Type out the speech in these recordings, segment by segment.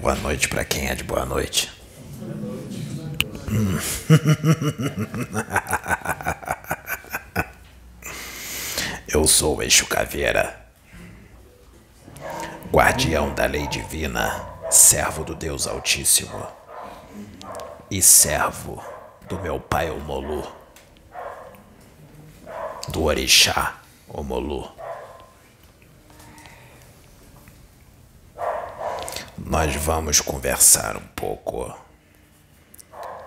Boa noite para quem é de boa noite. Eu sou o Eixo Caveira, guardião da lei divina, servo do Deus Altíssimo e servo do meu pai Omolu, do Orixá Omolu. Nós vamos conversar um pouco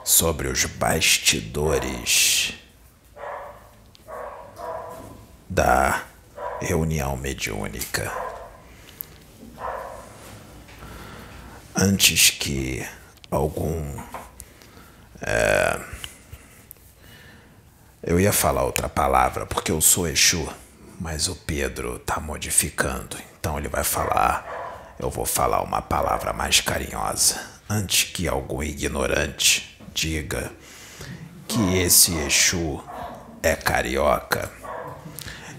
sobre os bastidores da reunião mediúnica. Antes que algum. É, eu ia falar outra palavra porque eu sou Exu, mas o Pedro está modificando, então ele vai falar. Eu vou falar uma palavra mais carinhosa. Antes que algum ignorante diga que esse Exu é carioca,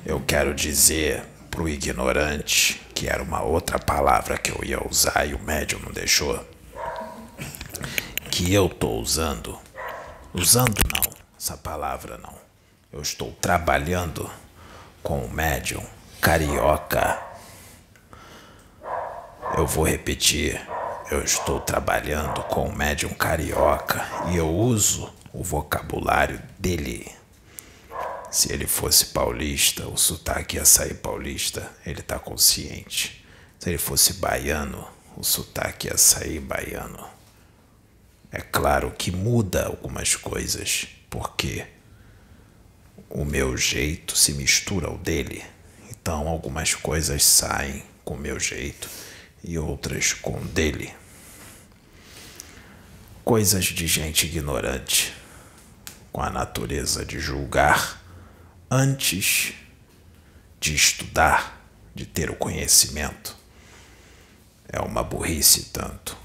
eu quero dizer pro ignorante, que era uma outra palavra que eu ia usar e o médium não deixou, que eu tô usando, usando não, essa palavra não. Eu estou trabalhando com o médium carioca. Eu vou repetir. Eu estou trabalhando com o médium carioca e eu uso o vocabulário dele. Se ele fosse paulista, o sotaque ia sair paulista, ele está consciente. Se ele fosse baiano, o sotaque ia sair baiano. É claro que muda algumas coisas, porque o meu jeito se mistura ao dele. Então algumas coisas saem com o meu jeito e outras com dele. Coisas de gente ignorante, com a natureza de julgar antes de estudar, de ter o conhecimento. É uma burrice tanto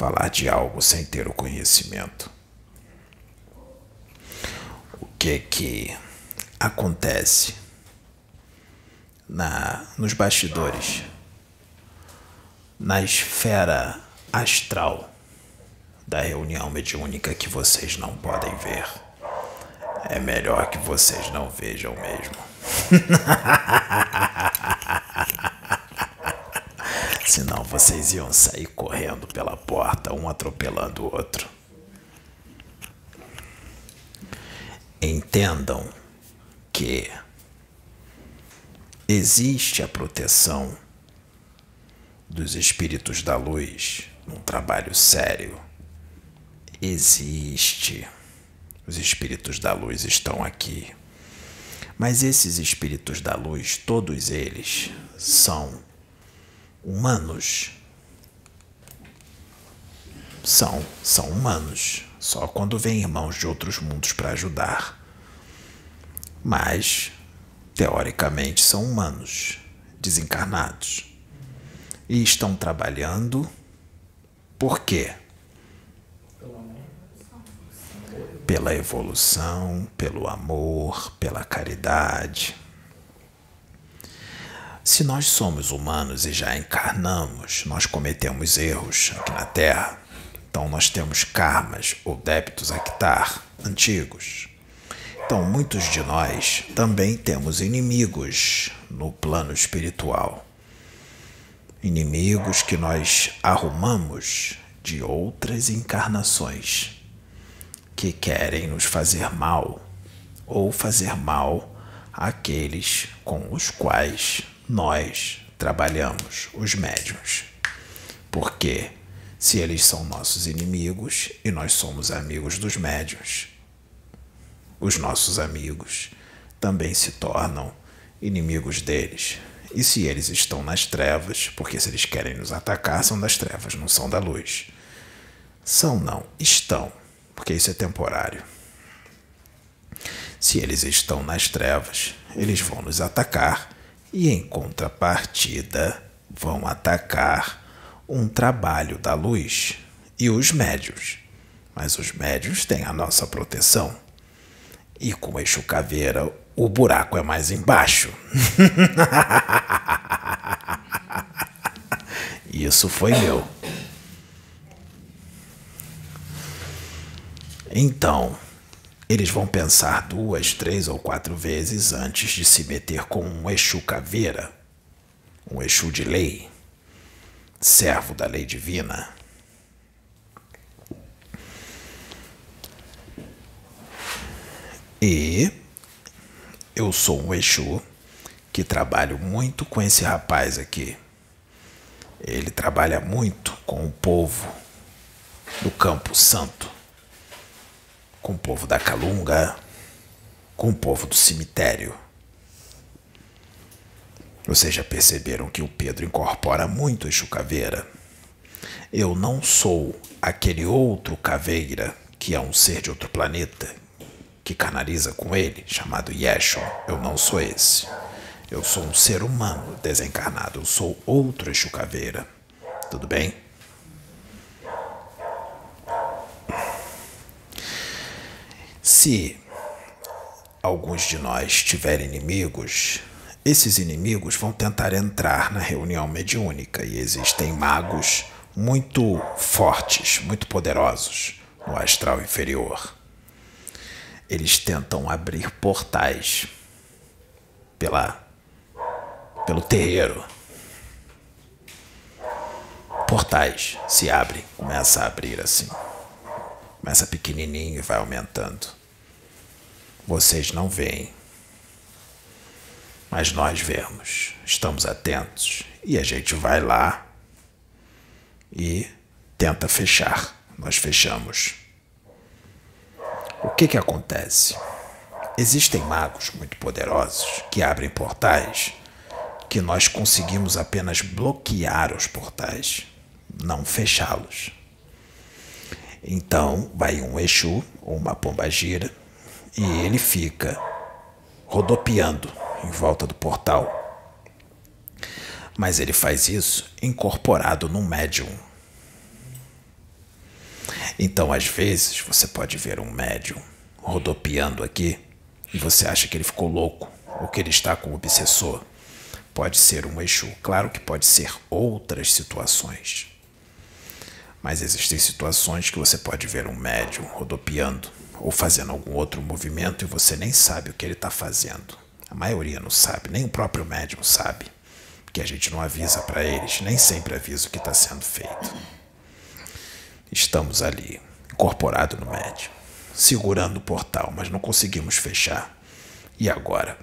falar de algo sem ter o conhecimento. O que que acontece na nos bastidores, na esfera astral da reunião mediúnica que vocês não podem ver? É melhor que vocês não vejam mesmo. Senão vocês iam sair correndo pela porta, um atropelando o outro. Entendam que existe a proteção dos espíritos da luz num trabalho sério. Existe. Os espíritos da luz estão aqui. Mas esses espíritos da luz, todos eles, são humanos. São, são humanos. Só quando vêm irmãos de outros mundos para ajudar. Mas, teoricamente, são humanos, desencarnados. E estão trabalhando. Por quê? Pela evolução, pelo amor, pela caridade. Se nós somos humanos e já encarnamos, nós cometemos erros aqui na Terra. Então nós temos karmas ou débitos a quitar antigos. Então muitos de nós também temos inimigos no plano espiritual. Inimigos que nós arrumamos de outras encarnações que querem nos fazer mal ou fazer mal àqueles com os quais nós trabalhamos, os médiuns. Porque se eles são nossos inimigos e nós somos amigos dos médiuns, os nossos amigos também se tornam inimigos deles. E se eles estão nas trevas, porque se eles querem nos atacar, são das trevas, não são da luz. São não, estão, porque isso é temporário. Se eles estão nas trevas, eles vão nos atacar e, em contrapartida, vão atacar um trabalho da luz e os médios. Mas os médios têm a nossa proteção. E com o eixo caveira, o buraco é mais embaixo. Isso foi meu. Então, eles vão pensar duas, três ou quatro vezes antes de se meter com um Exu caveira, um Exu de lei, servo da lei divina. E eu sou um Exu que trabalho muito com esse rapaz aqui. Ele trabalha muito com o povo do Campo Santo com o povo da Calunga, com o povo do cemitério. Vocês já perceberam que o Pedro incorpora muito Exu Caveira. Eu não sou aquele outro caveira que é um ser de outro planeta que canaliza com ele, chamado Yeshon. Eu não sou esse. Eu sou um ser humano desencarnado. Eu sou outro Exu Caveira. Tudo bem? Se alguns de nós tiverem inimigos, esses inimigos vão tentar entrar na reunião mediúnica e existem magos muito fortes, muito poderosos no astral inferior. Eles tentam abrir portais pela pelo terreiro. Portais se abrem, começa a abrir assim. Começa pequenininho e vai aumentando. Vocês não veem, mas nós vemos, estamos atentos e a gente vai lá e tenta fechar. Nós fechamos. O que que acontece? Existem magos muito poderosos que abrem portais que nós conseguimos apenas bloquear os portais, não fechá-los. Então vai um Exu ou uma pomba gira e ele fica rodopiando em volta do portal. Mas ele faz isso incorporado num médium. Então, às vezes, você pode ver um médium rodopiando aqui e você acha que ele ficou louco ou que ele está com um obsessor. Pode ser um Exu, claro que pode ser outras situações. Mas existem situações que você pode ver um médium rodopiando ou fazendo algum outro movimento e você nem sabe o que ele está fazendo. A maioria não sabe, nem o próprio médium sabe, porque a gente não avisa para eles, nem sempre avisa o que está sendo feito. Estamos ali, incorporado no médium, segurando o portal, mas não conseguimos fechar. E agora?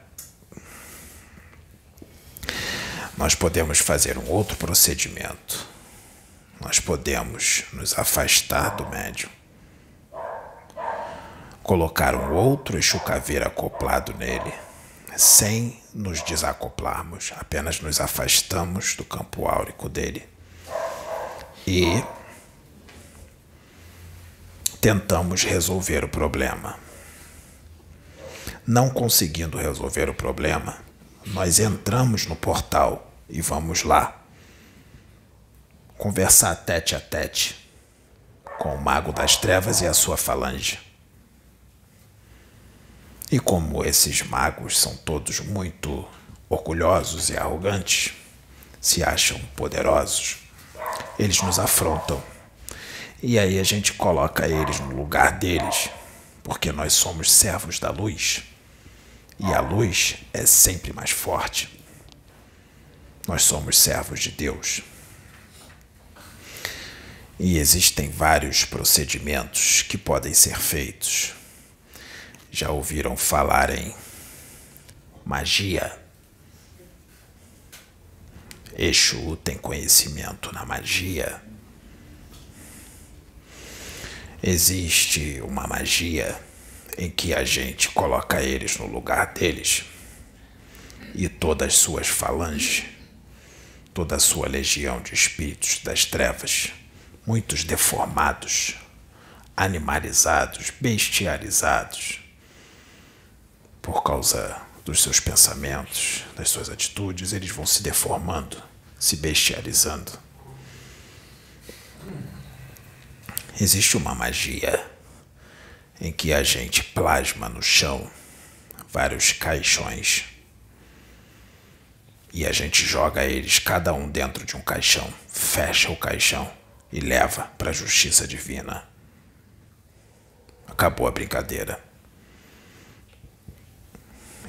Nós podemos fazer um outro procedimento. Nós podemos nos afastar do médium colocar um outro Exu acoplado nele, sem nos desacoplarmos, apenas nos afastamos do campo áurico dele e tentamos resolver o problema. Não conseguindo resolver o problema, nós entramos no portal e vamos lá conversar tete a tete com o Mago das Trevas e a sua falange. E como esses magos são todos muito orgulhosos e arrogantes, se acham poderosos, eles nos afrontam. E aí a gente coloca eles no lugar deles, porque nós somos servos da luz. E a luz é sempre mais forte. Nós somos servos de Deus. E existem vários procedimentos que podem ser feitos já ouviram falar em magia? Exu tem conhecimento na magia. Existe uma magia em que a gente coloca eles no lugar deles e todas as suas falanges, toda a sua legião de espíritos das trevas, muitos deformados, animalizados, bestializados, por causa dos seus pensamentos, das suas atitudes, eles vão se deformando, se bestializando. Existe uma magia em que a gente plasma no chão vários caixões e a gente joga eles cada um dentro de um caixão, fecha o caixão e leva para a justiça divina. Acabou a brincadeira.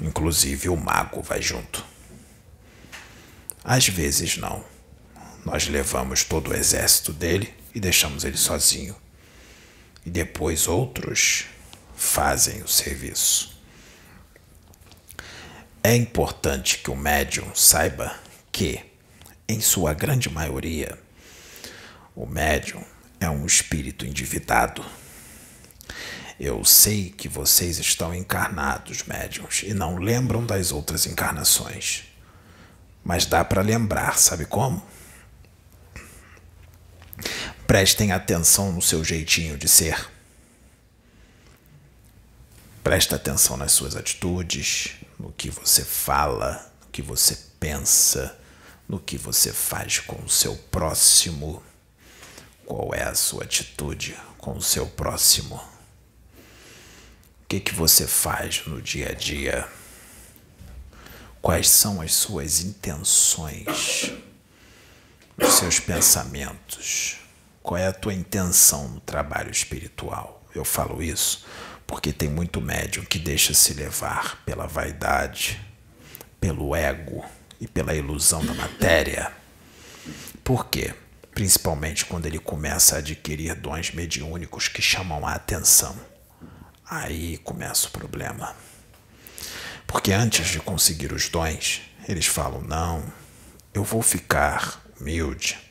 Inclusive o mago vai junto. Às vezes não. Nós levamos todo o exército dele e deixamos ele sozinho. E depois outros fazem o serviço. É importante que o médium saiba que, em sua grande maioria, o médium é um espírito endividado. Eu sei que vocês estão encarnados, médiums, e não lembram das outras encarnações. Mas dá para lembrar, sabe como? Prestem atenção no seu jeitinho de ser. Presta atenção nas suas atitudes, no que você fala, no que você pensa, no que você faz com o seu próximo. Qual é a sua atitude com o seu próximo? O que, que você faz no dia a dia? Quais são as suas intenções, os seus pensamentos? Qual é a tua intenção no trabalho espiritual? Eu falo isso porque tem muito médium que deixa se levar pela vaidade, pelo ego e pela ilusão da matéria. Por quê? Principalmente quando ele começa a adquirir dons mediúnicos que chamam a atenção. Aí começa o problema. Porque antes de conseguir os dons, eles falam: não, eu vou ficar humilde,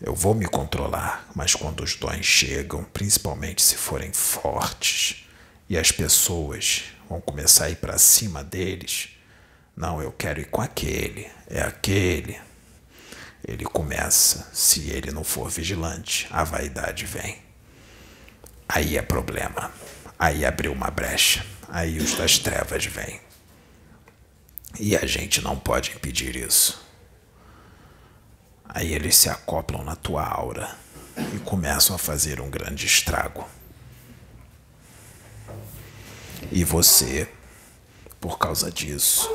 eu vou me controlar, mas quando os dons chegam, principalmente se forem fortes, e as pessoas vão começar a ir para cima deles, não, eu quero ir com aquele, é aquele. Ele começa, se ele não for vigilante, a vaidade vem. Aí é problema. Aí abriu uma brecha. Aí os das trevas vêm. E a gente não pode impedir isso. Aí eles se acoplam na tua aura e começam a fazer um grande estrago. E você, por causa disso,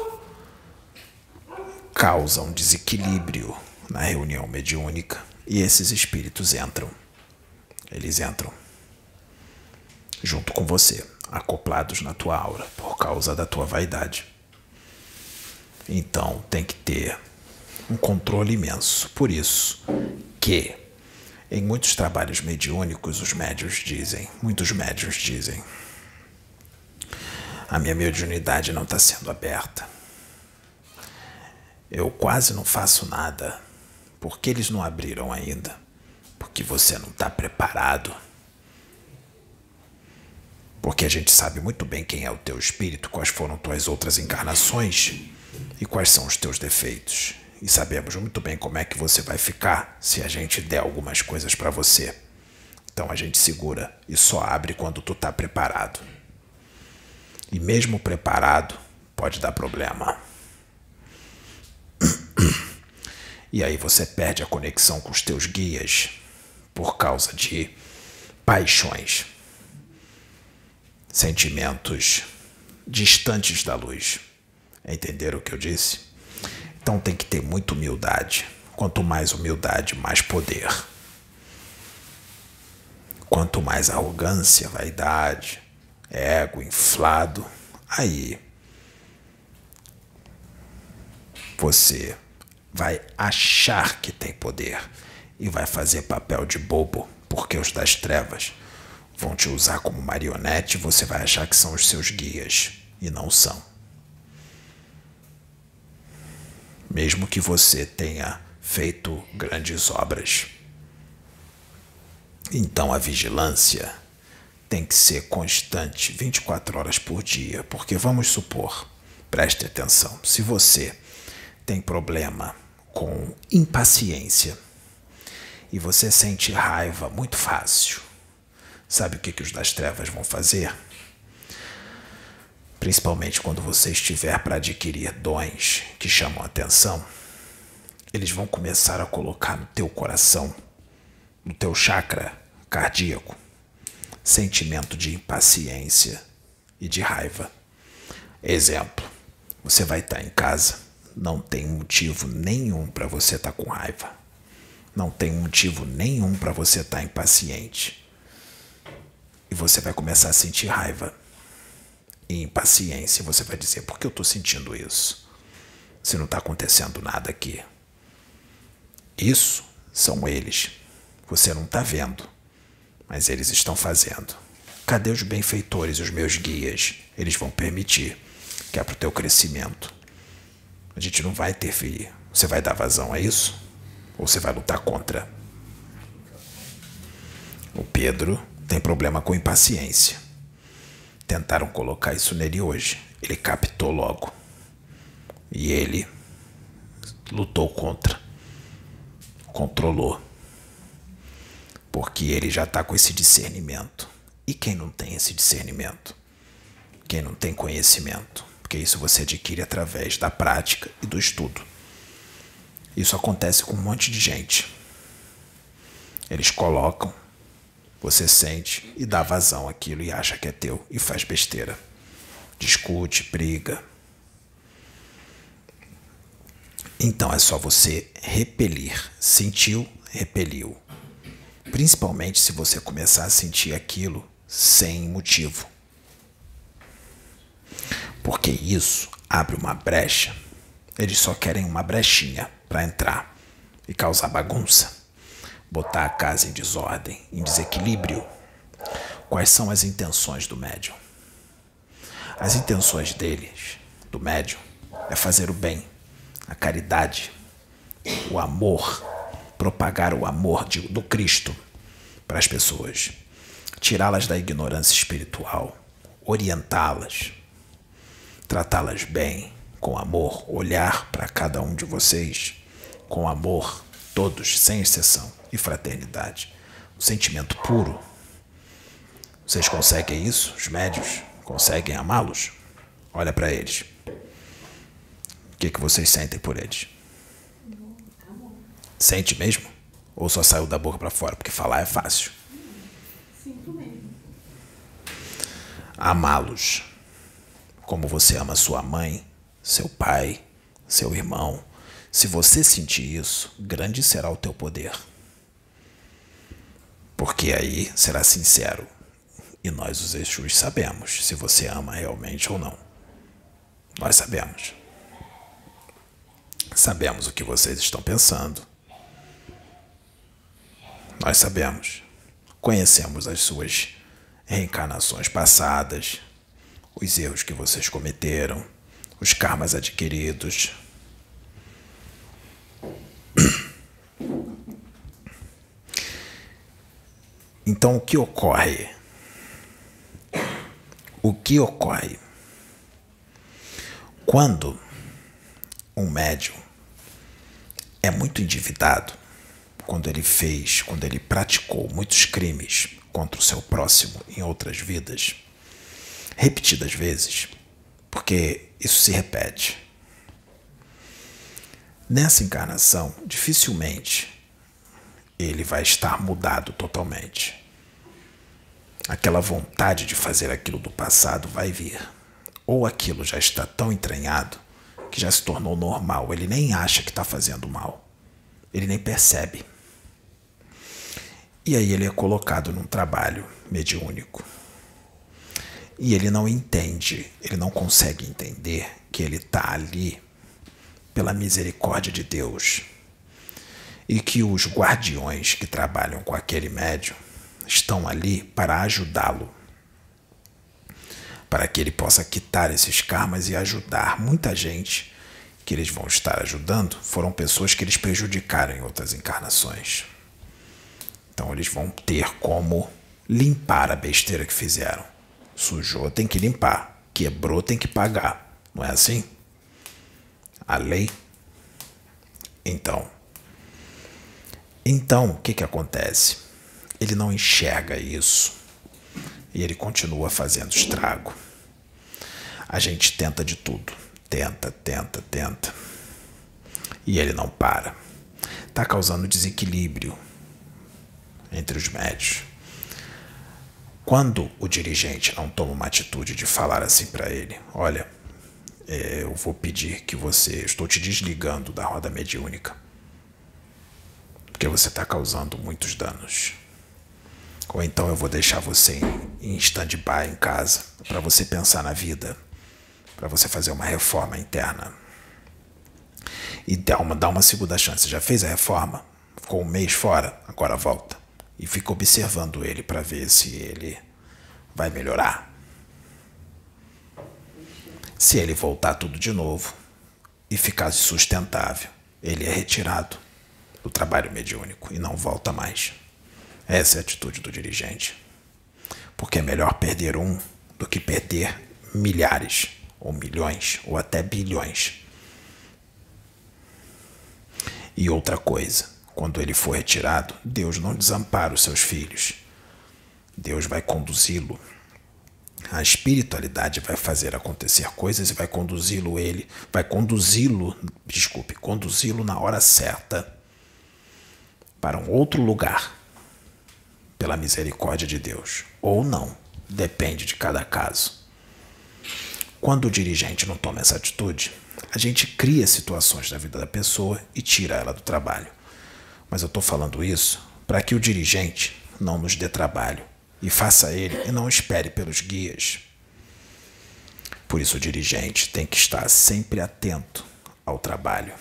causa um desequilíbrio na reunião mediúnica e esses espíritos entram. Eles entram junto com você, acoplados na tua aura por causa da tua vaidade. Então tem que ter um controle imenso. Por isso que em muitos trabalhos mediúnicos os médios dizem, muitos médios dizem, a minha mediunidade não está sendo aberta. Eu quase não faço nada. porque eles não abriram ainda? Porque você não está preparado. Porque a gente sabe muito bem quem é o teu espírito, quais foram tuas outras encarnações e quais são os teus defeitos e sabemos muito bem como é que você vai ficar se a gente der algumas coisas para você. Então a gente segura e só abre quando tu tá preparado. E mesmo preparado, pode dar problema. E aí você perde a conexão com os teus guias por causa de paixões, sentimentos distantes da luz. Entenderam o que eu disse? Então tem que ter muita humildade. Quanto mais humildade, mais poder. Quanto mais arrogância, vaidade, ego inflado, aí você vai achar que tem poder e vai fazer papel de bobo, porque os das trevas vão te usar como marionete e você vai achar que são os seus guias e não são. Mesmo que você tenha feito grandes obras. Então a vigilância tem que ser constante 24 horas por dia, porque vamos supor, preste atenção, se você tem problema com impaciência e você sente raiva muito fácil, sabe o que, que os das trevas vão fazer? Principalmente quando você estiver para adquirir dons que chamam atenção, eles vão começar a colocar no teu coração, no teu chakra cardíaco, sentimento de impaciência e de raiva. Exemplo: você vai estar em casa, não tem motivo nenhum para você estar tá com raiva. Não tem motivo nenhum para você estar tá impaciente. E você vai começar a sentir raiva e impaciência. Você vai dizer: por que eu estou sentindo isso? Se não está acontecendo nada aqui. Isso são eles. Você não está vendo, mas eles estão fazendo. Cadê os benfeitores, os meus guias? Eles vão permitir que é para o teu crescimento. A gente não vai interferir. Você vai dar vazão a isso? Ou você vai lutar contra? O Pedro tem problema com impaciência. Tentaram colocar isso nele hoje. Ele captou logo. E ele lutou contra. Controlou. Porque ele já está com esse discernimento. E quem não tem esse discernimento? Quem não tem conhecimento? Porque isso você adquire através da prática e do estudo. Isso acontece com um monte de gente. Eles colocam, você sente e dá vazão àquilo e acha que é teu e faz besteira. Discute, briga. Então é só você repelir. Sentiu, repeliu. Principalmente se você começar a sentir aquilo sem motivo. Porque isso abre uma brecha. Eles só querem uma brechinha para entrar e causar bagunça, botar a casa em desordem, em desequilíbrio. Quais são as intenções do médium? As intenções deles, do médium, é fazer o bem, a caridade, o amor, propagar o amor de, do Cristo para as pessoas tirá-las da ignorância espiritual, orientá-las, tratá-las bem, com amor, olhar para cada um de vocês com amor, todos, sem exceção, e fraternidade. O sentimento puro. Vocês conseguem isso? Os médios conseguem amá-los? Olha para eles. O que, que vocês sentem por eles? Sente mesmo? Ou só saiu da boca para fora? Porque falar é fácil. Amá-los como você ama sua mãe, seu pai, seu irmão. Se você sentir isso, grande será o teu poder. Porque aí será sincero. E nós, os Exus, sabemos se você ama realmente ou não. Nós sabemos. Sabemos o que vocês estão pensando. Nós sabemos. Conhecemos as suas reencarnações passadas, os erros que vocês cometeram, os karmas adquiridos. Então, o que ocorre? O que ocorre? Quando um médium é muito endividado, quando ele fez, quando ele praticou muitos crimes contra o seu próximo em outras vidas, repetidas vezes, porque isso se repete. Nessa encarnação, dificilmente ele vai estar mudado totalmente. Aquela vontade de fazer aquilo do passado vai vir. Ou aquilo já está tão entranhado que já se tornou normal, ele nem acha que está fazendo mal, ele nem percebe. E aí ele é colocado num trabalho mediúnico. E ele não entende, ele não consegue entender que ele está ali pela misericórdia de Deus. E que os guardiões que trabalham com aquele médium estão ali para ajudá-lo. Para que ele possa quitar esses karmas e ajudar muita gente que eles vão estar ajudando foram pessoas que eles prejudicaram em outras encarnações. Então eles vão ter como limpar a besteira que fizeram. Sujou, tem que limpar. Quebrou, tem que pagar. Não é assim? A lei. Então. Então, o que, que acontece? Ele não enxerga isso. E ele continua fazendo estrago. A gente tenta de tudo. Tenta, tenta, tenta. E ele não para. Está causando desequilíbrio entre os médios. Quando o dirigente não toma uma atitude de falar assim para ele: Olha, é, eu vou pedir que você. Estou te desligando da roda mediúnica. Porque você está causando muitos danos. Ou então eu vou deixar você em, stand-by em casa para você pensar na vida, para você fazer uma reforma interna e dar uma, dar uma segunda chance. Já fez a reforma? Ficou um mês fora? Agora volta. E fica observando ele para ver se ele vai melhorar. Se ele voltar tudo de novo e ficar sustentável, ele é retirado do trabalho mediúnico e não volta mais. Essa é a atitude do dirigente. Porque é melhor perder um do que perder milhares, ou milhões, ou até bilhões. E outra coisa, quando ele for retirado, Deus não desampara os seus filhos. Deus vai conduzi-lo. A espiritualidade vai fazer acontecer coisas e vai conduzi-lo ele, vai conduzi-lo, desculpe, conduzi-lo na hora certa para um outro lugar pela misericórdia de Deus ou não, depende de cada caso. Quando o dirigente não toma essa atitude, a gente cria situações na vida da pessoa e tira ela do trabalho. Mas eu estou falando isso para que o dirigente não nos dê trabalho e faça ele e não espere pelos guias. Por isso, o dirigente tem que estar sempre atento ao trabalho,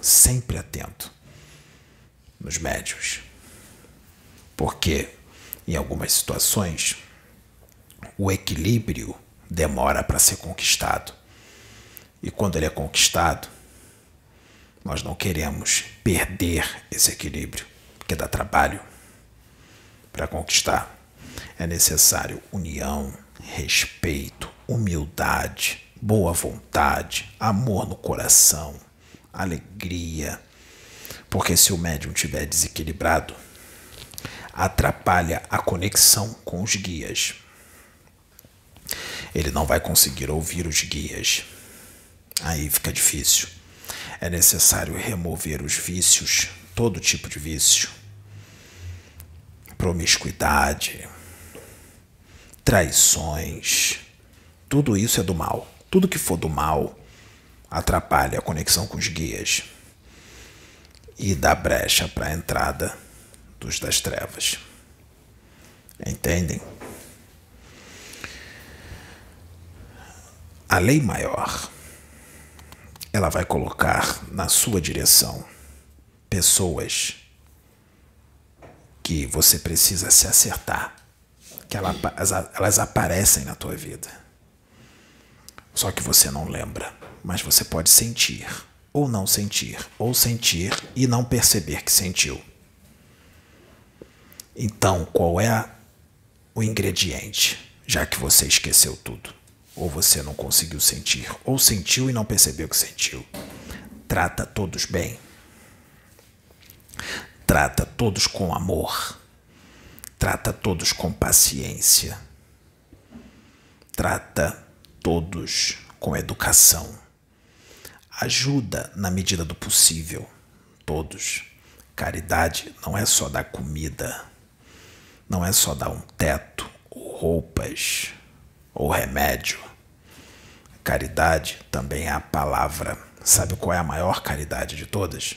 sempre atento nos médios. Porque, em algumas situações, o equilíbrio demora para ser conquistado. E quando ele é conquistado, nós não queremos perder esse equilíbrio, porque dá trabalho para conquistar. É necessário união, respeito, humildade, boa vontade, amor no coração, alegria. Porque se o médium estiver desequilibrado, atrapalha a conexão com os guias. Ele não vai conseguir ouvir os guias aí fica difícil. É necessário remover os vícios, todo tipo de vício, promiscuidade, traições, tudo isso é do mal. Tudo que for do mal atrapalha a conexão com os guias e dá brecha para a entrada dos das trevas. Entendem? A lei maior ela vai colocar na sua direção pessoas que você precisa se acertar, que elas, elas aparecem na tua vida. Só que você não lembra, mas você pode sentir, ou não sentir, ou sentir e não perceber que sentiu. Então, qual é o ingrediente, já que você esqueceu tudo? Ou você não conseguiu sentir, ou sentiu e não percebeu que sentiu. Trata todos bem. Trata todos com amor. Trata todos com paciência. Trata todos com educação. Ajuda na medida do possível. Todos. Caridade não é só dar comida, não é só dar um teto, roupas ou remédio. Caridade também é a palavra. Sabe qual é a maior caridade de todas?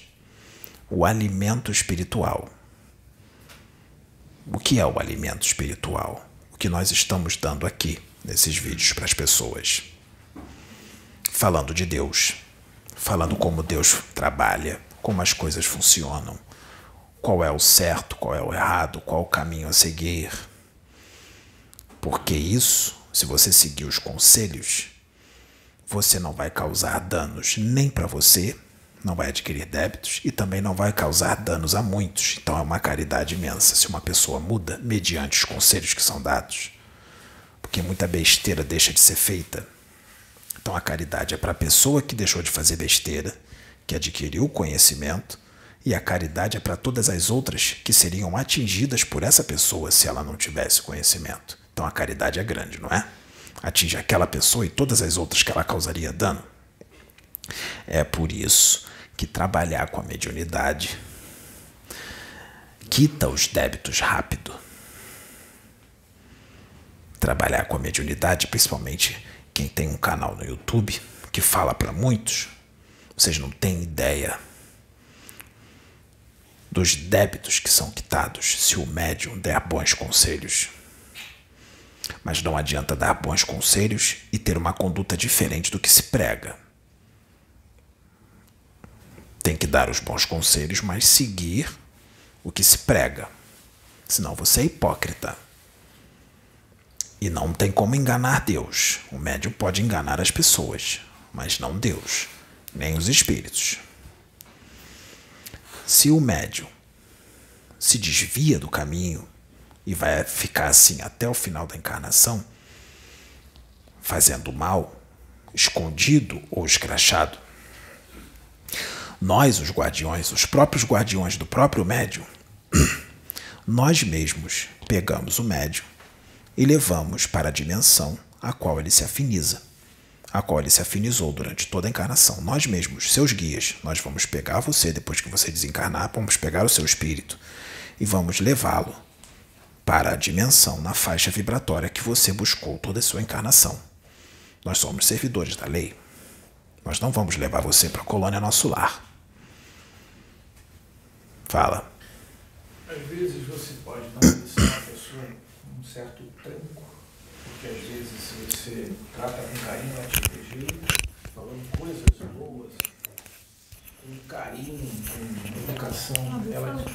O alimento espiritual. O que é o alimento espiritual? O que nós estamos dando aqui nesses vídeos para as pessoas. Falando de Deus, falando como Deus trabalha, como as coisas funcionam, qual é o certo, qual é o errado, qual o caminho a seguir. Porque isso se você seguir os conselhos, você não vai causar danos nem para você, não vai adquirir débitos e também não vai causar danos a muitos. Então é uma caridade imensa se uma pessoa muda mediante os conselhos que são dados. Porque muita besteira deixa de ser feita. Então a caridade é para a pessoa que deixou de fazer besteira, que adquiriu o conhecimento, e a caridade é para todas as outras que seriam atingidas por essa pessoa se ela não tivesse conhecimento. Então a caridade é grande, não é? Atinge aquela pessoa e todas as outras que ela causaria dano. É por isso que trabalhar com a mediunidade quita os débitos rápido. Trabalhar com a mediunidade, principalmente quem tem um canal no YouTube, que fala para muitos, vocês não têm ideia dos débitos que são quitados se o médium der bons conselhos. Mas não adianta dar bons conselhos e ter uma conduta diferente do que se prega. Tem que dar os bons conselhos, mas seguir o que se prega. Senão você é hipócrita. E não tem como enganar Deus. O médium pode enganar as pessoas, mas não Deus, nem os espíritos. Se o médium se desvia do caminho e vai ficar assim até o final da encarnação, fazendo mal, escondido ou escrachado, nós, os guardiões, os próprios guardiões do próprio médium, nós mesmos pegamos o médium e levamos para a dimensão a qual ele se afiniza, a qual ele se afinizou durante toda a encarnação. Nós mesmos, seus guias, nós vamos pegar você depois que você desencarnar, vamos pegar o seu espírito e vamos levá-lo para a dimensão na faixa vibratória que você buscou toda a sua encarnação. Nós somos servidores da lei. Nós não vamos levar você para a colônia nosso lar. Fala. Às vezes você pode dar uma pessoa um certo tranco, porque às vezes se você trata com carinho, vai te proteger, falando coisas boas, com carinho, com educação, ela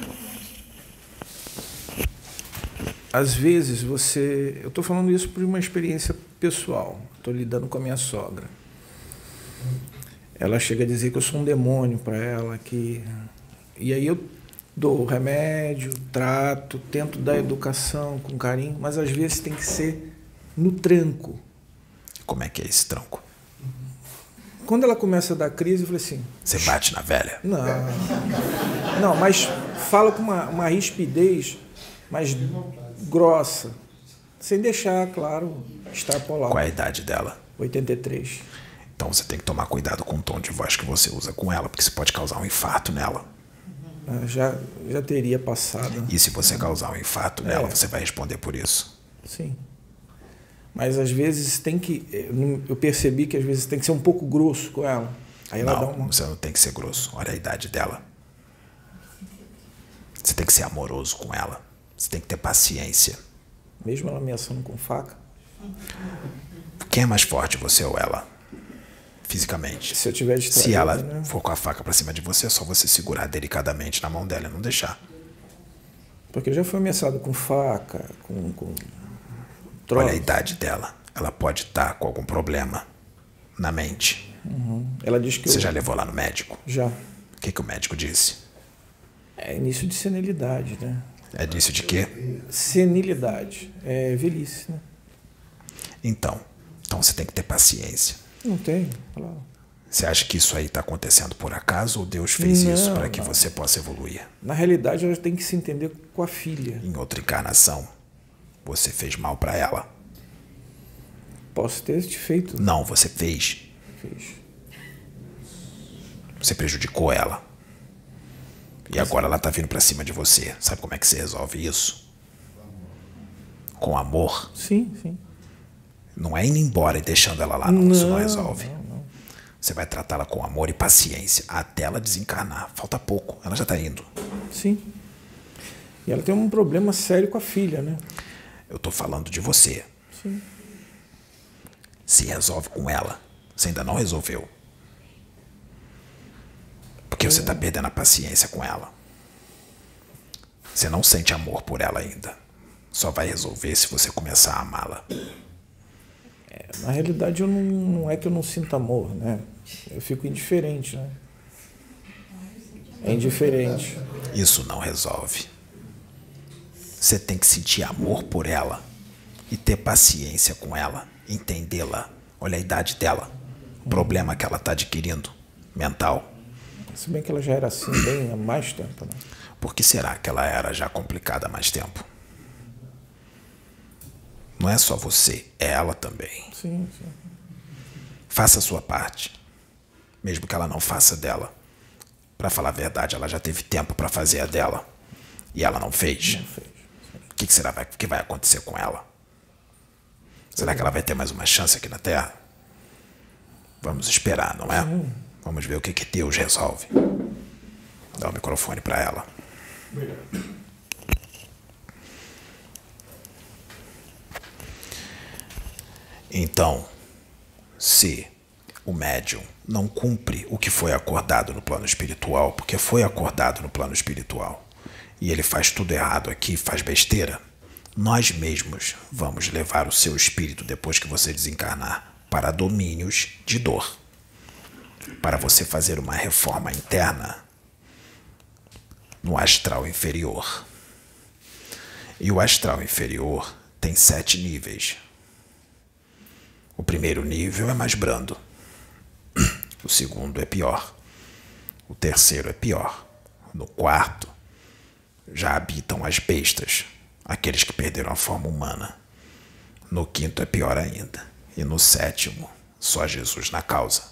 às vezes você. Eu estou falando isso por uma experiência pessoal. Estou lidando com a minha sogra. Ela chega a dizer que eu sou um demônio para ela, que. E aí eu dou remédio, trato, tento dar educação com carinho, mas às vezes tem que ser no tranco. Como é que é esse tranco? Quando ela começa a dar crise, eu falei assim. Você bate na velha? Não. Não, mas fala com uma, uma rispidez, mas grossa, sem deixar, claro, extrapolar. Qual é a idade dela? 83. Então você tem que tomar cuidado com o tom de voz que você usa com ela, porque isso pode causar um infarto nela. Ah, já, já teria passado. E se você causar um infarto nela, é. você vai responder por isso? Sim. Mas às vezes tem que. Eu percebi que às vezes tem que ser um pouco grosso com ela. Aí ela não, dá uma... você não tem que ser grosso. Olha a idade dela. Você tem que ser amoroso com ela. Você tem que ter paciência. Mesmo ela ameaçando com faca? Quem é mais forte, você ou ela? Fisicamente. Se eu tiver distraído, Se ela né? for com a faca para cima de você, é só você segurar delicadamente na mão dela e não deixar. Porque eu já fui ameaçado com faca, com. com Olha a idade dela. Ela pode estar com algum problema na mente. Uhum. Ela diz que. Você eu... já levou lá no médico? Já. O que, que o médico disse? É início de senilidade, né? É disso de quê? Senilidade. É velhice, né? Então, então você tem que ter paciência. Não tenho, claro. Você acha que isso aí está acontecendo por acaso ou Deus fez não, isso para que você possa evoluir? Na realidade, ela tem que se entender com a filha. Em outra encarnação, você fez mal para ela. Posso ter te feito. Não, você fez. Fez. Você prejudicou ela. E agora ela tá vindo para cima de você. Sabe como é que você resolve isso? Com amor. Sim, sim. Não é indo embora e deixando ela lá, não. não isso não resolve. Não, não. Você vai tratá-la com amor e paciência até ela desencarnar. Falta pouco, ela já está indo. Sim. E ela tem um problema sério com a filha, né? Eu estou falando de você. Sim. Se resolve com ela. Você ainda não resolveu. Porque você está perdendo a paciência com ela. Você não sente amor por ela ainda. Só vai resolver se você começar a amá-la. É, na realidade, eu não, não, é que eu não sinto amor, né? Eu fico indiferente, né? É indiferente. Isso não resolve. Você tem que sentir amor por ela e ter paciência com ela, entendê-la. Olha a idade dela, o problema que ela está adquirindo, mental. Se bem que ela já era assim bem há mais tempo. Né? Por que será que ela era já complicada há mais tempo? Não é só você, é ela também. Sim, sim. Faça a sua parte, mesmo que ela não faça dela. Para falar a verdade, ela já teve tempo para fazer a dela e ela não fez. Não fez. O que, que será que vai acontecer com ela? Será que ela vai ter mais uma chance aqui na Terra? Vamos esperar, não é? Vamos ver o que, que Deus resolve. Dá o microfone para ela. Obrigado. Então, se o médium não cumpre o que foi acordado no plano espiritual, porque foi acordado no plano espiritual, e ele faz tudo errado aqui, faz besteira, nós mesmos vamos levar o seu espírito depois que você desencarnar para domínios de dor. Para você fazer uma reforma interna no astral inferior. E o astral inferior tem sete níveis. O primeiro nível é mais brando. O segundo é pior. O terceiro é pior. No quarto, já habitam as bestas, aqueles que perderam a forma humana. No quinto é pior ainda. E no sétimo, só Jesus na causa.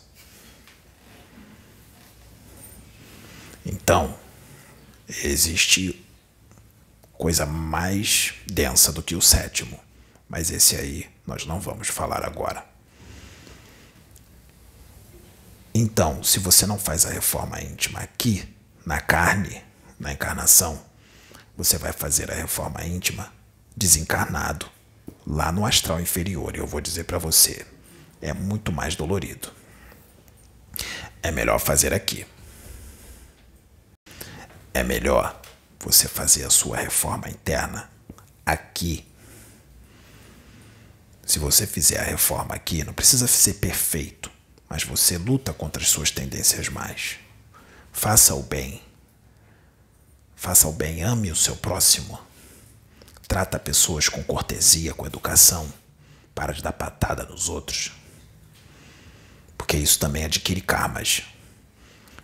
Então, existe coisa mais densa do que o sétimo, mas esse aí nós não vamos falar agora. Então, se você não faz a reforma íntima aqui, na carne, na encarnação, você vai fazer a reforma íntima desencarnado, lá no astral inferior. E eu vou dizer para você, é muito mais dolorido. É melhor fazer aqui. É melhor você fazer a sua reforma interna aqui se você fizer a reforma aqui, não precisa ser perfeito, mas você luta contra as suas tendências mais. Faça o bem. Faça o bem, ame o seu próximo. Trata pessoas com cortesia, com educação. Para de dar patada nos outros. Porque isso também adquire karmas.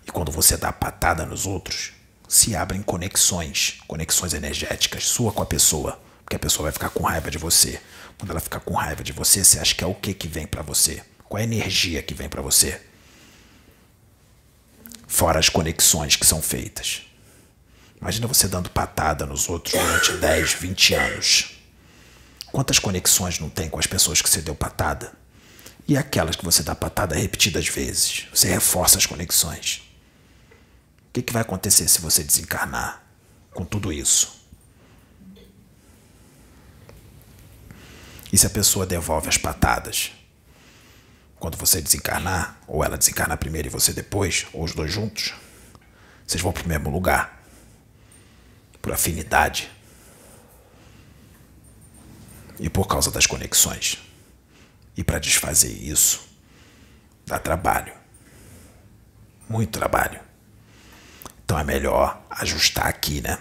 E quando você dá patada nos outros, se abrem conexões, conexões energéticas, sua com a pessoa, porque a pessoa vai ficar com raiva de você. Quando ela ficar com raiva de você, você acha que é o que que vem para você? Qual é a energia que vem para você? Fora as conexões que são feitas. Imagina você dando patada nos outros durante 10, 20 anos. Quantas conexões não tem com as pessoas que você deu patada? E aquelas que você dá patada repetidas vezes? Você reforça as conexões. O que, que vai acontecer se você desencarnar com tudo isso? E se a pessoa devolve as patadas? Quando você desencarnar, ou ela desencarnar primeiro e você depois, ou os dois juntos, vocês vão para o mesmo lugar. Por afinidade. E por causa das conexões. E para desfazer isso, dá trabalho. Muito trabalho. Então é melhor ajustar aqui, né?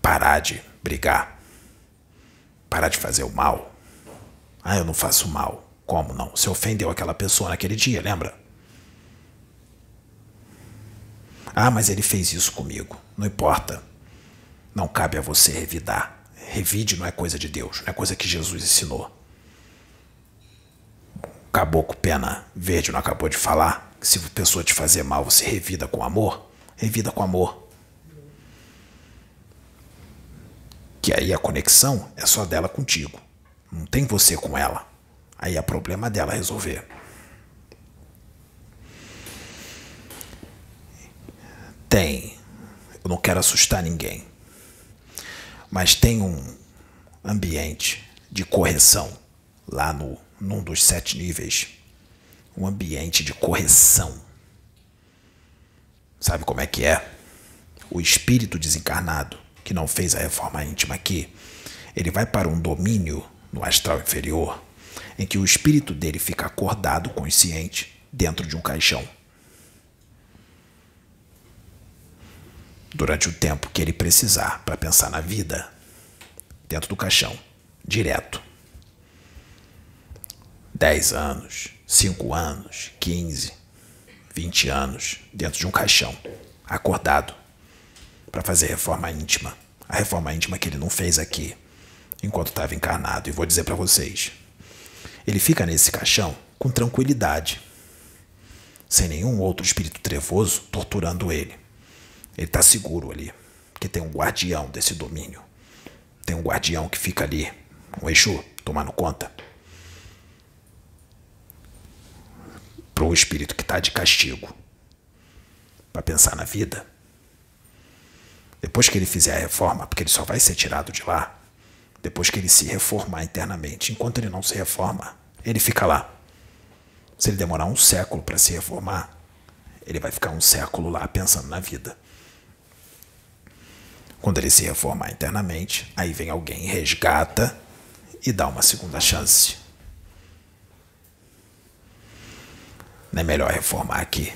Parar de brigar parar de fazer o mal. Ah, eu não faço mal. Como não? Você ofendeu aquela pessoa naquele dia, lembra? Ah, mas ele fez isso comigo. Não importa. Não cabe a você revidar. Revide não é coisa de Deus, não é coisa que Jesus ensinou. O caboclo pena verde não acabou de falar que se a pessoa te fazer mal, você revida com amor? Revida com amor. Que aí a conexão é só dela contigo. Não tem você com ela. Aí é problema dela resolver. Tem. Eu não quero assustar ninguém. Mas tem um ambiente de correção lá no num dos sete níveis. Um ambiente de correção. Sabe como é que é? O espírito desencarnado que não fez a reforma íntima aqui, ele vai para um domínio no astral inferior em que o espírito dele fica acordado, consciente, dentro de um caixão. Durante o tempo que ele precisar para pensar na vida, dentro do caixão, direto. 10 anos, 5 anos, 15, 20 anos, dentro de um caixão, acordado para fazer reforma íntima. A reforma íntima que ele não fez aqui, enquanto estava encarnado. E vou dizer para vocês: ele fica nesse caixão com tranquilidade, sem nenhum outro espírito trevoso torturando ele. Ele está seguro ali, porque tem um guardião desse domínio. Tem um guardião que fica ali, um Exu, tomando conta. o espírito que está de castigo para pensar na vida. Depois que ele fizer a reforma, porque ele só vai ser tirado de lá, depois que ele se reformar internamente, enquanto ele não se reforma, ele fica lá. Se ele demorar um século para se reformar, ele vai ficar um século lá pensando na vida. Quando ele se reformar internamente, aí vem alguém, resgata e dá uma segunda chance. Não é melhor reformar aqui.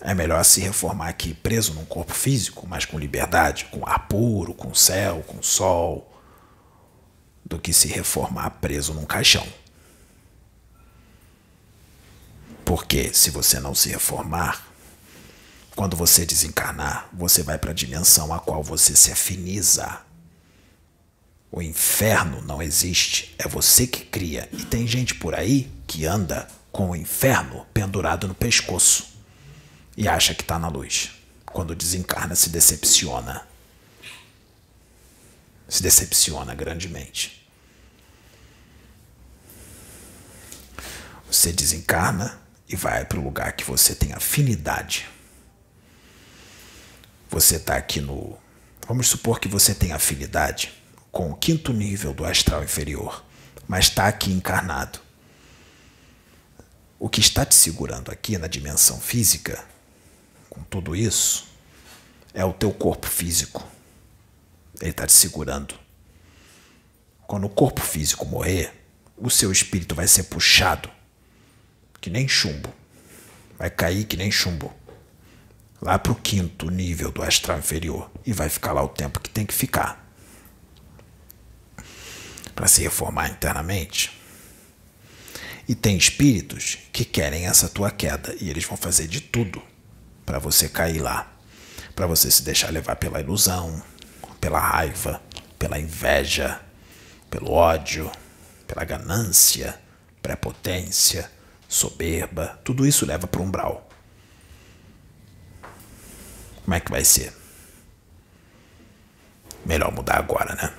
É melhor se reformar aqui preso num corpo físico, mas com liberdade, com ar puro, com céu, com sol, do que se reformar preso num caixão. Porque se você não se reformar, quando você desencarnar, você vai para a dimensão a qual você se afiniza. O inferno não existe, é você que cria. E tem gente por aí que anda com o inferno pendurado no pescoço e acha que está na luz. Quando desencarna, se decepciona. Se decepciona grandemente. Você desencarna e vai para o lugar que você tem afinidade você está aqui no. Vamos supor que você tem afinidade com o quinto nível do astral inferior, mas está aqui encarnado. O que está te segurando aqui na dimensão física, com tudo isso, é o teu corpo físico. Ele está te segurando. Quando o corpo físico morrer, o seu espírito vai ser puxado, que nem chumbo. Vai cair que nem chumbo lá para o quinto nível do astral inferior. E vai ficar lá o tempo que tem que ficar. Para se reformar internamente. E tem espíritos que querem essa tua queda. E eles vão fazer de tudo para você cair lá, para você se deixar levar pela ilusão, pela raiva, pela inveja, pelo ódio, pela ganância, prepotência, soberba, tudo isso leva para o umbral. Como é que vai ser? Melhor mudar agora, né?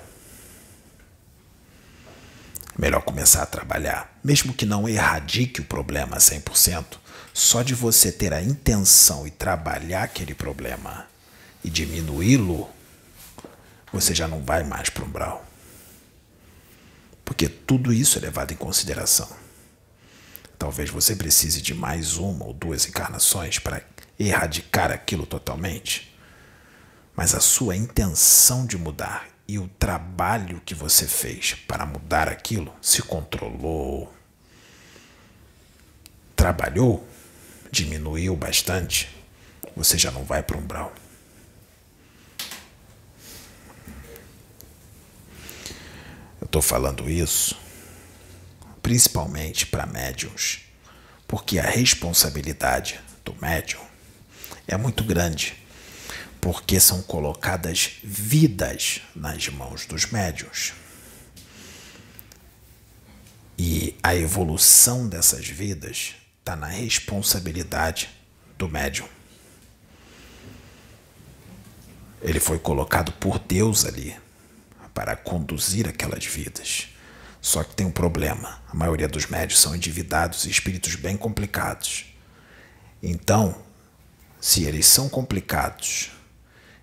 Melhor começar a trabalhar, mesmo que não erradique o problema 100%, só de você ter a intenção e trabalhar aquele problema e diminuí-lo, você já não vai mais para o umbral. Porque tudo isso é levado em consideração. Talvez você precise de mais uma ou duas encarnações para erradicar aquilo totalmente, mas a sua intenção de mudar e o trabalho que você fez para mudar aquilo, se controlou, trabalhou, diminuiu bastante, você já não vai para um umbral. Eu estou falando isso principalmente para médiums, porque a responsabilidade do médium é muito grande, porque são colocadas vidas nas mãos dos médios. E a evolução dessas vidas está na responsabilidade do médium. Ele foi colocado por Deus ali para conduzir aquelas vidas. Só que tem um problema: a maioria dos médios são endividados e espíritos bem complicados. Então, se eles são complicados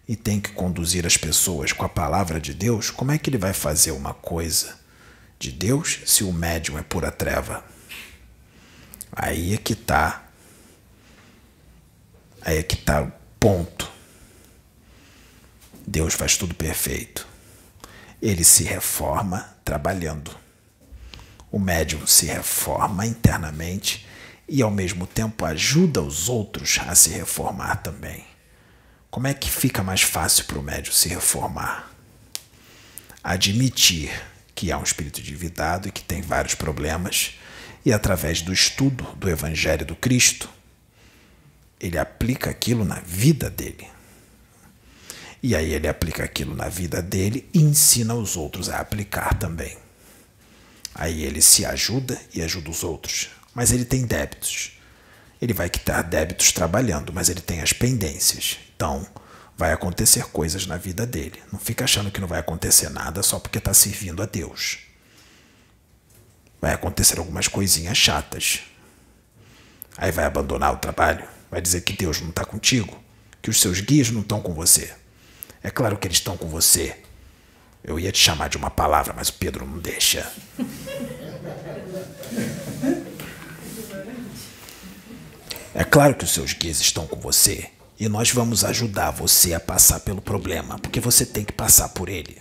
e tem que conduzir as pessoas com a palavra de Deus, como é que ele vai fazer uma coisa de Deus se o médium é pura treva? Aí é que está. Aí é que está o ponto. Deus faz tudo perfeito. Ele se reforma trabalhando. O médium se reforma internamente e ao mesmo tempo ajuda os outros a se reformar também. Como é que fica mais fácil para o médium se reformar? Admitir que há um espírito endividado e que tem vários problemas, e através do estudo do Evangelho do Cristo, ele aplica aquilo na vida dele. E aí ele aplica aquilo na vida dele e ensina os outros a aplicar também. Aí ele se ajuda e ajuda os outros mas ele tem débitos. Ele vai quitar débitos trabalhando, mas ele tem as pendências. Então, vai acontecer coisas na vida dele. Não fica achando que não vai acontecer nada só porque está servindo a Deus. Vai acontecer algumas coisinhas chatas. Aí vai abandonar o trabalho, vai dizer que Deus não está contigo, que os seus guias não estão com você. É claro que eles estão com você. Eu ia te chamar de uma palavra, mas o Pedro não deixa. É claro que os seus guias estão com você e nós vamos ajudar você a passar pelo problema, porque você tem que passar por ele.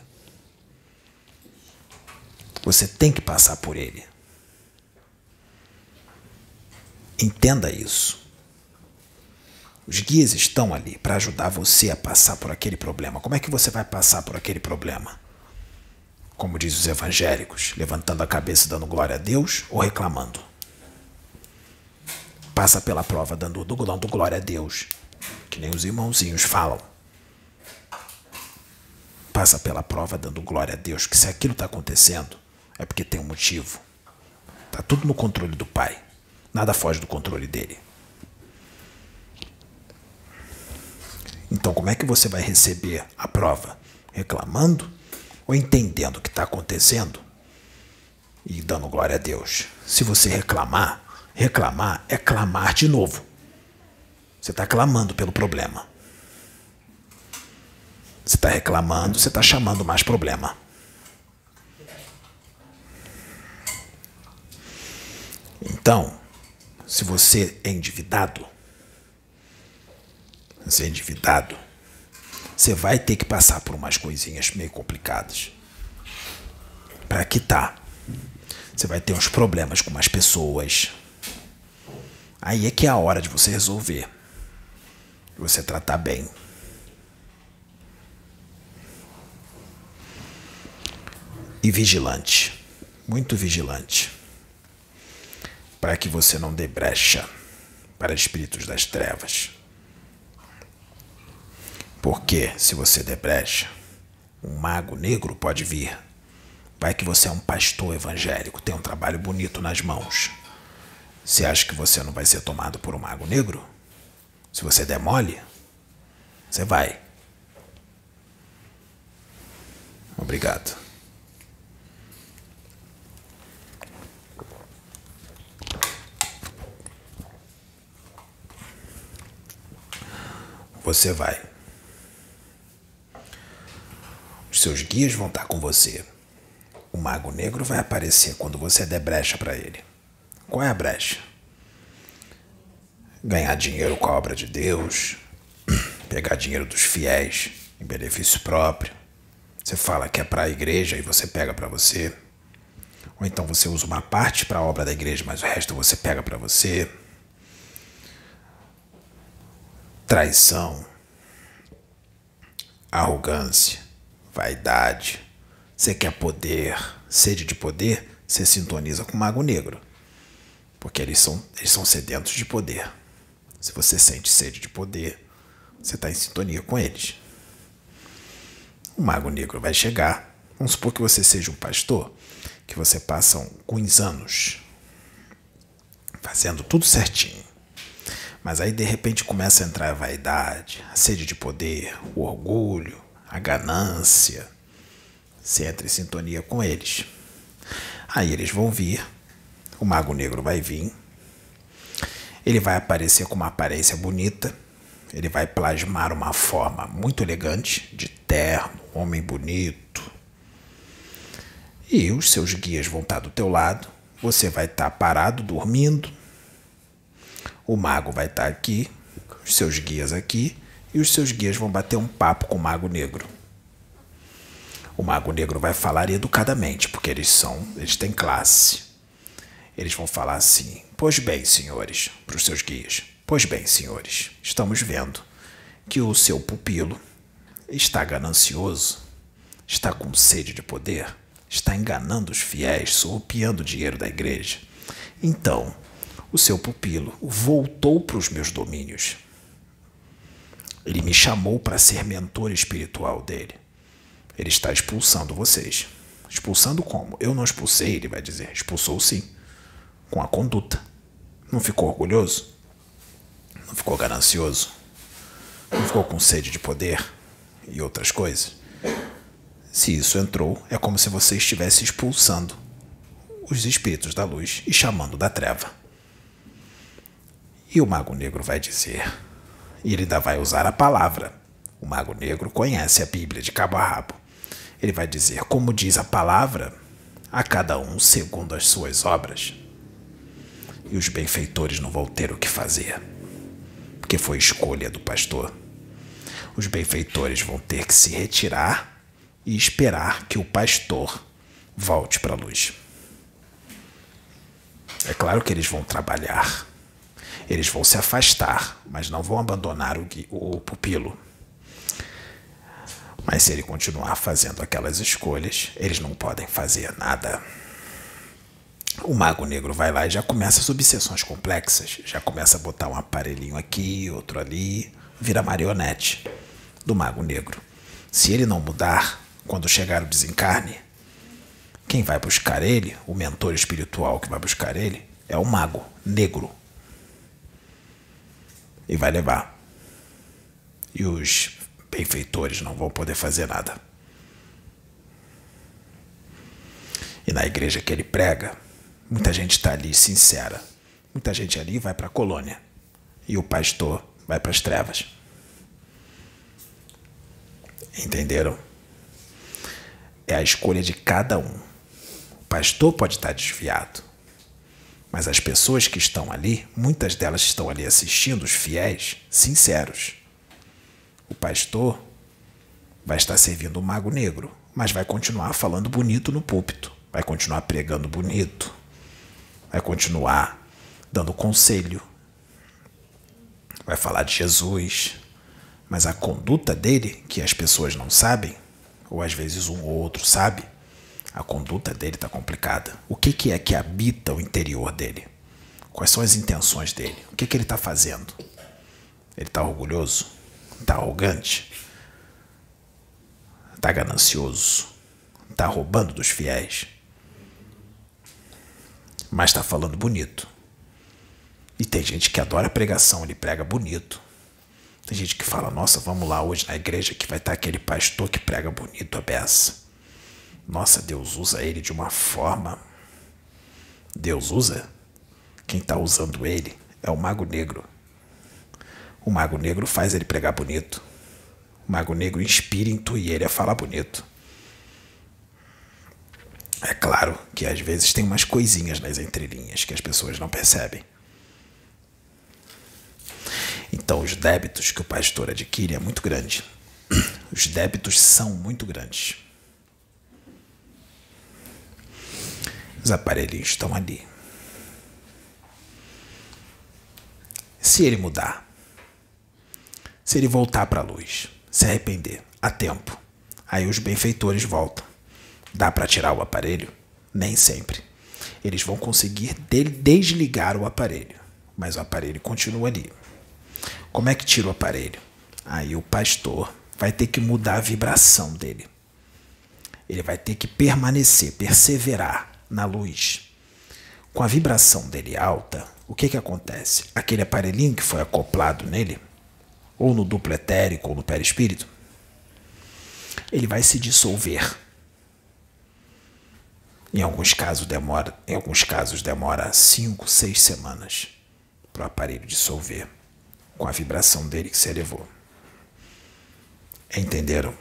Você tem que passar por ele. Entenda isso. Os guias estão ali para ajudar você a passar por aquele problema. Como é que você vai passar por aquele problema? Como diz os evangélicos, levantando a cabeça e dando glória a Deus ou reclamando? Passa pela prova dando, glória a Deus, que nem os irmãozinhos falam. Passa pela prova dando glória a Deus, que se aquilo está acontecendo, é porque tem um motivo. Está tudo no controle do Pai. Nada foge do controle dele. Então, como é que você vai receber a prova? Reclamando ou entendendo o que está acontecendo e dando glória a Deus? Se você reclamar, reclamar é clamar de novo. Você está clamando pelo problema. Você está reclamando, você está chamando mais problema. Então, se você é endividado, você é endividado, você vai ter que passar por umas coisinhas meio complicadas para quitar. Você vai ter uns problemas com umas pessoas. Aí é que é a hora de você resolver. Você tratar bem. E vigilante. Muito vigilante para que você não dê brecha para espíritos das trevas. Porque se você der brecha, um mago negro pode vir. Vai que você é um pastor evangélico, tem um trabalho bonito nas mãos. Você acha que você não vai ser tomado por um mago negro? Se você der mole, você vai. Obrigado. você vai. Os seus guias vão estar com você. O mago negro vai aparecer quando você der brecha para ele. Qual é a brecha? Ganhar dinheiro com a obra de Deus, pegar dinheiro dos fiéis em benefício próprio. Você fala que é para a igreja e você pega para você. Ou então você usa uma parte para a obra da igreja, mas o resto você pega para você. traição, arrogância, vaidade. Você quer poder, sede de poder, você sintoniza com o mago negro. Porque eles são, eles são sedentos de poder. Se você sente sede de poder, você está em sintonia com eles. O mago negro vai chegar. Vamos supor que você seja um pastor, que você passa alguns anos fazendo tudo certinho mas aí de repente começa a entrar a vaidade, a sede de poder, o orgulho, a ganância. Você entra em sintonia com eles. Aí eles vão vir, o Mago Negro vai vir, ele vai aparecer com uma aparência bonita, ele vai plasmar uma forma muito elegante, de terno, homem bonito. E os seus guias vão estar do teu lado, você vai estar parado, dormindo, o mago vai estar aqui, os seus guias aqui, e os seus guias vão bater um papo com o mago negro. O mago negro vai falar educadamente, porque eles são, eles têm classe. Eles vão falar assim: Pois bem, senhores, para os seus guias. Pois bem, senhores, estamos vendo que o seu pupilo está ganancioso, está com sede de poder, está enganando os fiéis, surrupiando o dinheiro da igreja. Então, o seu pupilo voltou para os meus domínios. Ele me chamou para ser mentor espiritual dele. Ele está expulsando vocês. Expulsando como? Eu não expulsei, ele vai dizer. Expulsou sim. Com a conduta. Não ficou orgulhoso? Não ficou ganancioso? Não ficou com sede de poder e outras coisas? Se isso entrou, é como se você estivesse expulsando os espíritos da luz e chamando da treva. E o Mago Negro vai dizer, e ele ainda vai usar a palavra. O Mago Negro conhece a Bíblia de cabo a rabo. Ele vai dizer, como diz a palavra, a cada um segundo as suas obras. E os benfeitores não vão ter o que fazer, porque foi escolha do pastor. Os benfeitores vão ter que se retirar e esperar que o pastor volte para a luz. É claro que eles vão trabalhar, eles vão se afastar, mas não vão abandonar o, o pupilo. Mas se ele continuar fazendo aquelas escolhas, eles não podem fazer nada. O mago negro vai lá e já começa as obsessões complexas, já começa a botar um aparelhinho aqui, outro ali, vira marionete do mago negro. Se ele não mudar, quando chegar o desencarne, quem vai buscar ele, o mentor espiritual que vai buscar ele, é o mago negro. E vai levar. E os benfeitores não vão poder fazer nada. E na igreja que ele prega, muita gente está ali sincera. Muita gente ali vai para a colônia. E o pastor vai para as trevas. Entenderam? É a escolha de cada um pastor pode estar desviado, mas as pessoas que estão ali, muitas delas estão ali assistindo, os fiéis, sinceros. O pastor vai estar servindo o mago negro, mas vai continuar falando bonito no púlpito, vai continuar pregando bonito, vai continuar dando conselho, vai falar de Jesus, mas a conduta dele, que as pessoas não sabem, ou às vezes um ou outro sabe, a conduta dele está complicada. O que, que é que habita o interior dele? Quais são as intenções dele? O que, que ele está fazendo? Ele está orgulhoso? Está arrogante? Está ganancioso? Está roubando dos fiéis? Mas está falando bonito. E tem gente que adora pregação, ele prega bonito. Tem gente que fala, nossa, vamos lá hoje na igreja que vai estar aquele pastor que prega bonito a beça. Nossa, Deus usa ele de uma forma. Deus usa? Quem está usando ele é o Mago Negro. O Mago Negro faz ele pregar bonito. O Mago Negro inspira, intui ele a falar bonito. É claro que às vezes tem umas coisinhas nas entrelinhas que as pessoas não percebem. Então, os débitos que o pastor adquire é muito grande. Os débitos são muito grandes. Os aparelhos estão ali. Se ele mudar, se ele voltar para a luz, se arrepender a tempo, aí os benfeitores voltam. Dá para tirar o aparelho? Nem sempre. Eles vão conseguir desligar o aparelho, mas o aparelho continua ali. Como é que tira o aparelho? Aí o pastor vai ter que mudar a vibração dele. Ele vai ter que permanecer, perseverar na luz. Com a vibração dele alta, o que, que acontece? Aquele aparelhinho que foi acoplado nele, ou no duplo etérico ou no perispírito, ele vai se dissolver. Em alguns casos demora, em alguns casos demora 5, 6 semanas para o aparelho dissolver com a vibração dele que se elevou. Entenderam?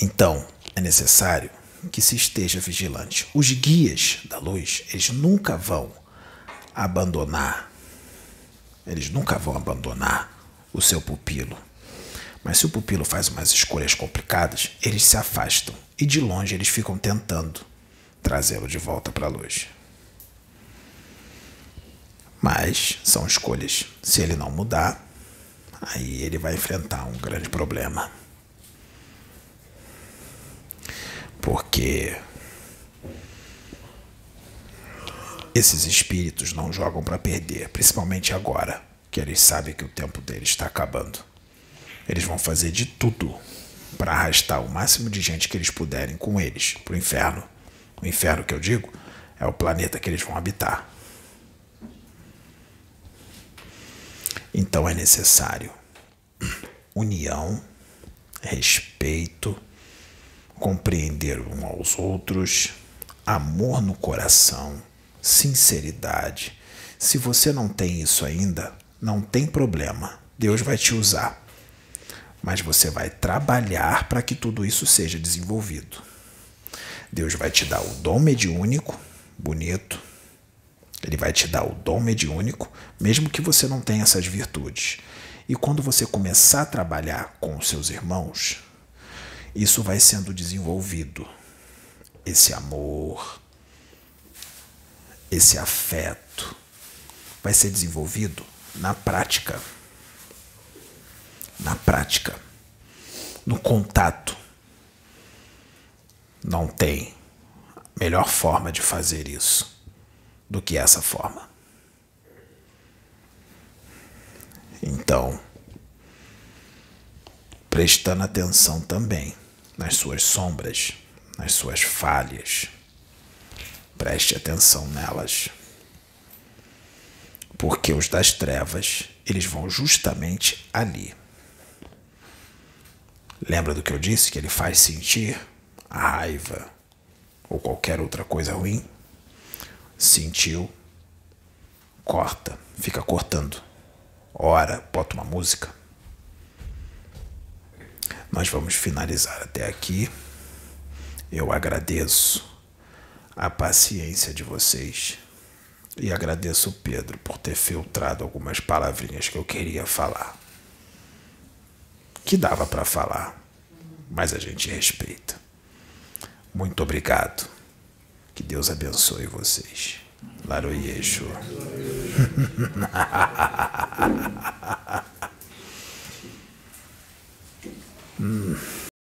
Então, é necessário que se esteja vigilante. Os guias da luz, eles nunca vão abandonar, eles nunca vão abandonar o seu pupilo. Mas se o pupilo faz umas escolhas complicadas, eles se afastam e de longe eles ficam tentando trazê-lo de volta para a luz. Mas são escolhas. Se ele não mudar, aí ele vai enfrentar um grande problema. porque esses espíritos não jogam para perder, principalmente agora que eles sabem que o tempo deles está acabando. Eles vão fazer de tudo para arrastar o máximo de gente que eles puderem com eles para o inferno. O inferno que eu digo é o planeta que eles vão habitar. Então é necessário união, respeito compreender uns aos outros, amor no coração, sinceridade, Se você não tem isso ainda, não tem problema. Deus vai te usar. Mas você vai trabalhar para que tudo isso seja desenvolvido. Deus vai te dar o dom mediúnico, bonito. Ele vai te dar o dom mediúnico, mesmo que você não tenha essas virtudes. E quando você começar a trabalhar com os seus irmãos, isso vai sendo desenvolvido. Esse amor, esse afeto vai ser desenvolvido na prática. Na prática. No contato. Não tem melhor forma de fazer isso do que essa forma. Então, prestando atenção também nas suas sombras, nas suas falhas, preste atenção nelas. Porque os das trevas, eles vão justamente ali. Lembra do que eu disse que ele faz sentir a raiva ou qualquer outra coisa ruim? Sentiu, corta, fica cortando. Ora, bota uma música. Nós vamos finalizar até aqui. Eu agradeço a paciência de vocês e agradeço o Pedro por ter filtrado algumas palavrinhas que eu queria falar. Que dava para falar, mas a gente respeita. Muito obrigado. Que Deus abençoe vocês. Laroyeixo. hum.